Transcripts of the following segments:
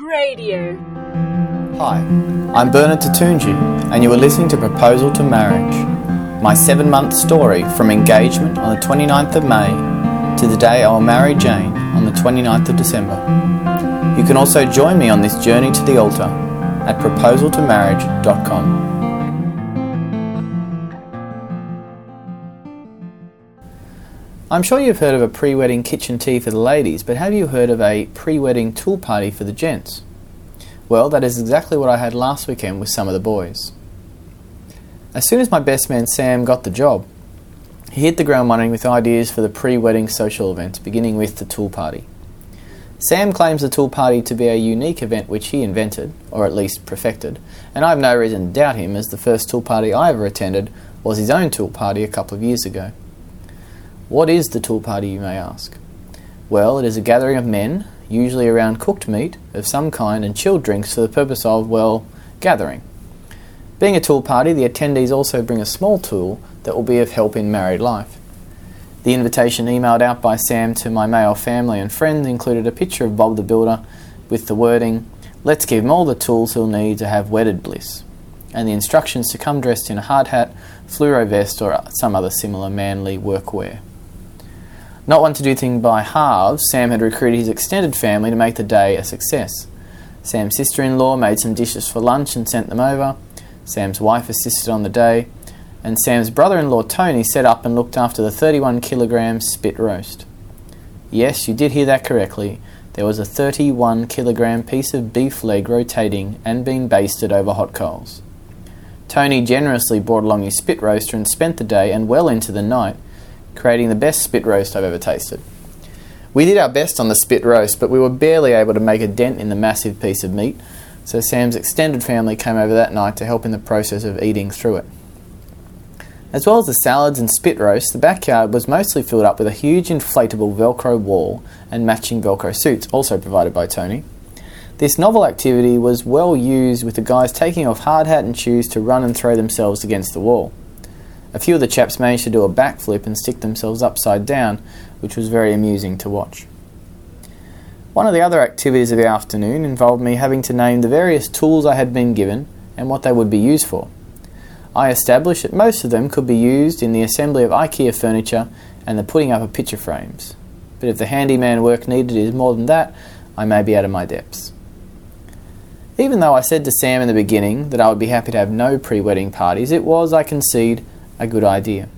Radio. Hi, I'm Bernard Tatunji, and you are listening to Proposal to Marriage, my seven month story from engagement on the 29th of May to the day I will marry Jane on the 29th of December. You can also join me on this journey to the altar at proposaltomarriage.com. I'm sure you've heard of a pre wedding kitchen tea for the ladies, but have you heard of a pre wedding tool party for the gents? Well, that is exactly what I had last weekend with some of the boys. As soon as my best man Sam got the job, he hit the ground running with ideas for the pre wedding social event, beginning with the tool party. Sam claims the tool party to be a unique event which he invented, or at least perfected, and I have no reason to doubt him as the first tool party I ever attended was his own tool party a couple of years ago. What is the tool party, you may ask? Well, it is a gathering of men, usually around cooked meat of some kind and chilled drinks for the purpose of, well, gathering. Being a tool party, the attendees also bring a small tool that will be of help in married life. The invitation emailed out by Sam to my male family and friends included a picture of Bob the Builder with the wording, Let's give him all the tools he'll need to have wedded bliss, and the instructions to come dressed in a hard hat, fluoro vest, or some other similar manly workwear. Not one to do things by halves, Sam had recruited his extended family to make the day a success. Sam's sister in law made some dishes for lunch and sent them over. Sam's wife assisted on the day. And Sam's brother in law Tony set up and looked after the 31 kilogram spit roast. Yes, you did hear that correctly. There was a 31 kilogram piece of beef leg rotating and being basted over hot coals. Tony generously brought along his spit roaster and spent the day and well into the night creating the best spit roast I've ever tasted. We did our best on the spit roast, but we were barely able to make a dent in the massive piece of meat, so Sam's extended family came over that night to help in the process of eating through it. As well as the salads and spit roast, the backyard was mostly filled up with a huge inflatable Velcro wall and matching Velcro suits, also provided by Tony. This novel activity was well used with the guys taking off hard hat and shoes to run and throw themselves against the wall. A few of the chaps managed to do a backflip and stick themselves upside down, which was very amusing to watch. One of the other activities of the afternoon involved me having to name the various tools I had been given and what they would be used for. I established that most of them could be used in the assembly of IKEA furniture and the putting up of picture frames. But if the handyman work needed is more than that, I may be out of my depths. Even though I said to Sam in the beginning that I would be happy to have no pre wedding parties, it was, I concede, a good idea.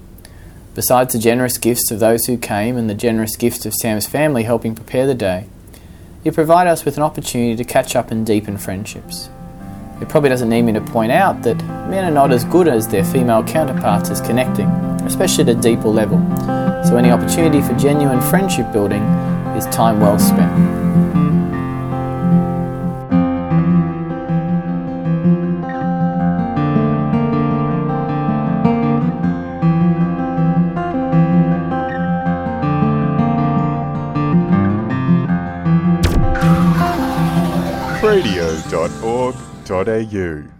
Besides the generous gifts of those who came and the generous gifts of Sam's family helping prepare the day, it provided us with an opportunity to catch up and deepen friendships. It probably doesn't need me to point out that men are not as good as their female counterparts as connecting, especially at a deeper level, so any opportunity for genuine friendship building is time well spent. radio.org.au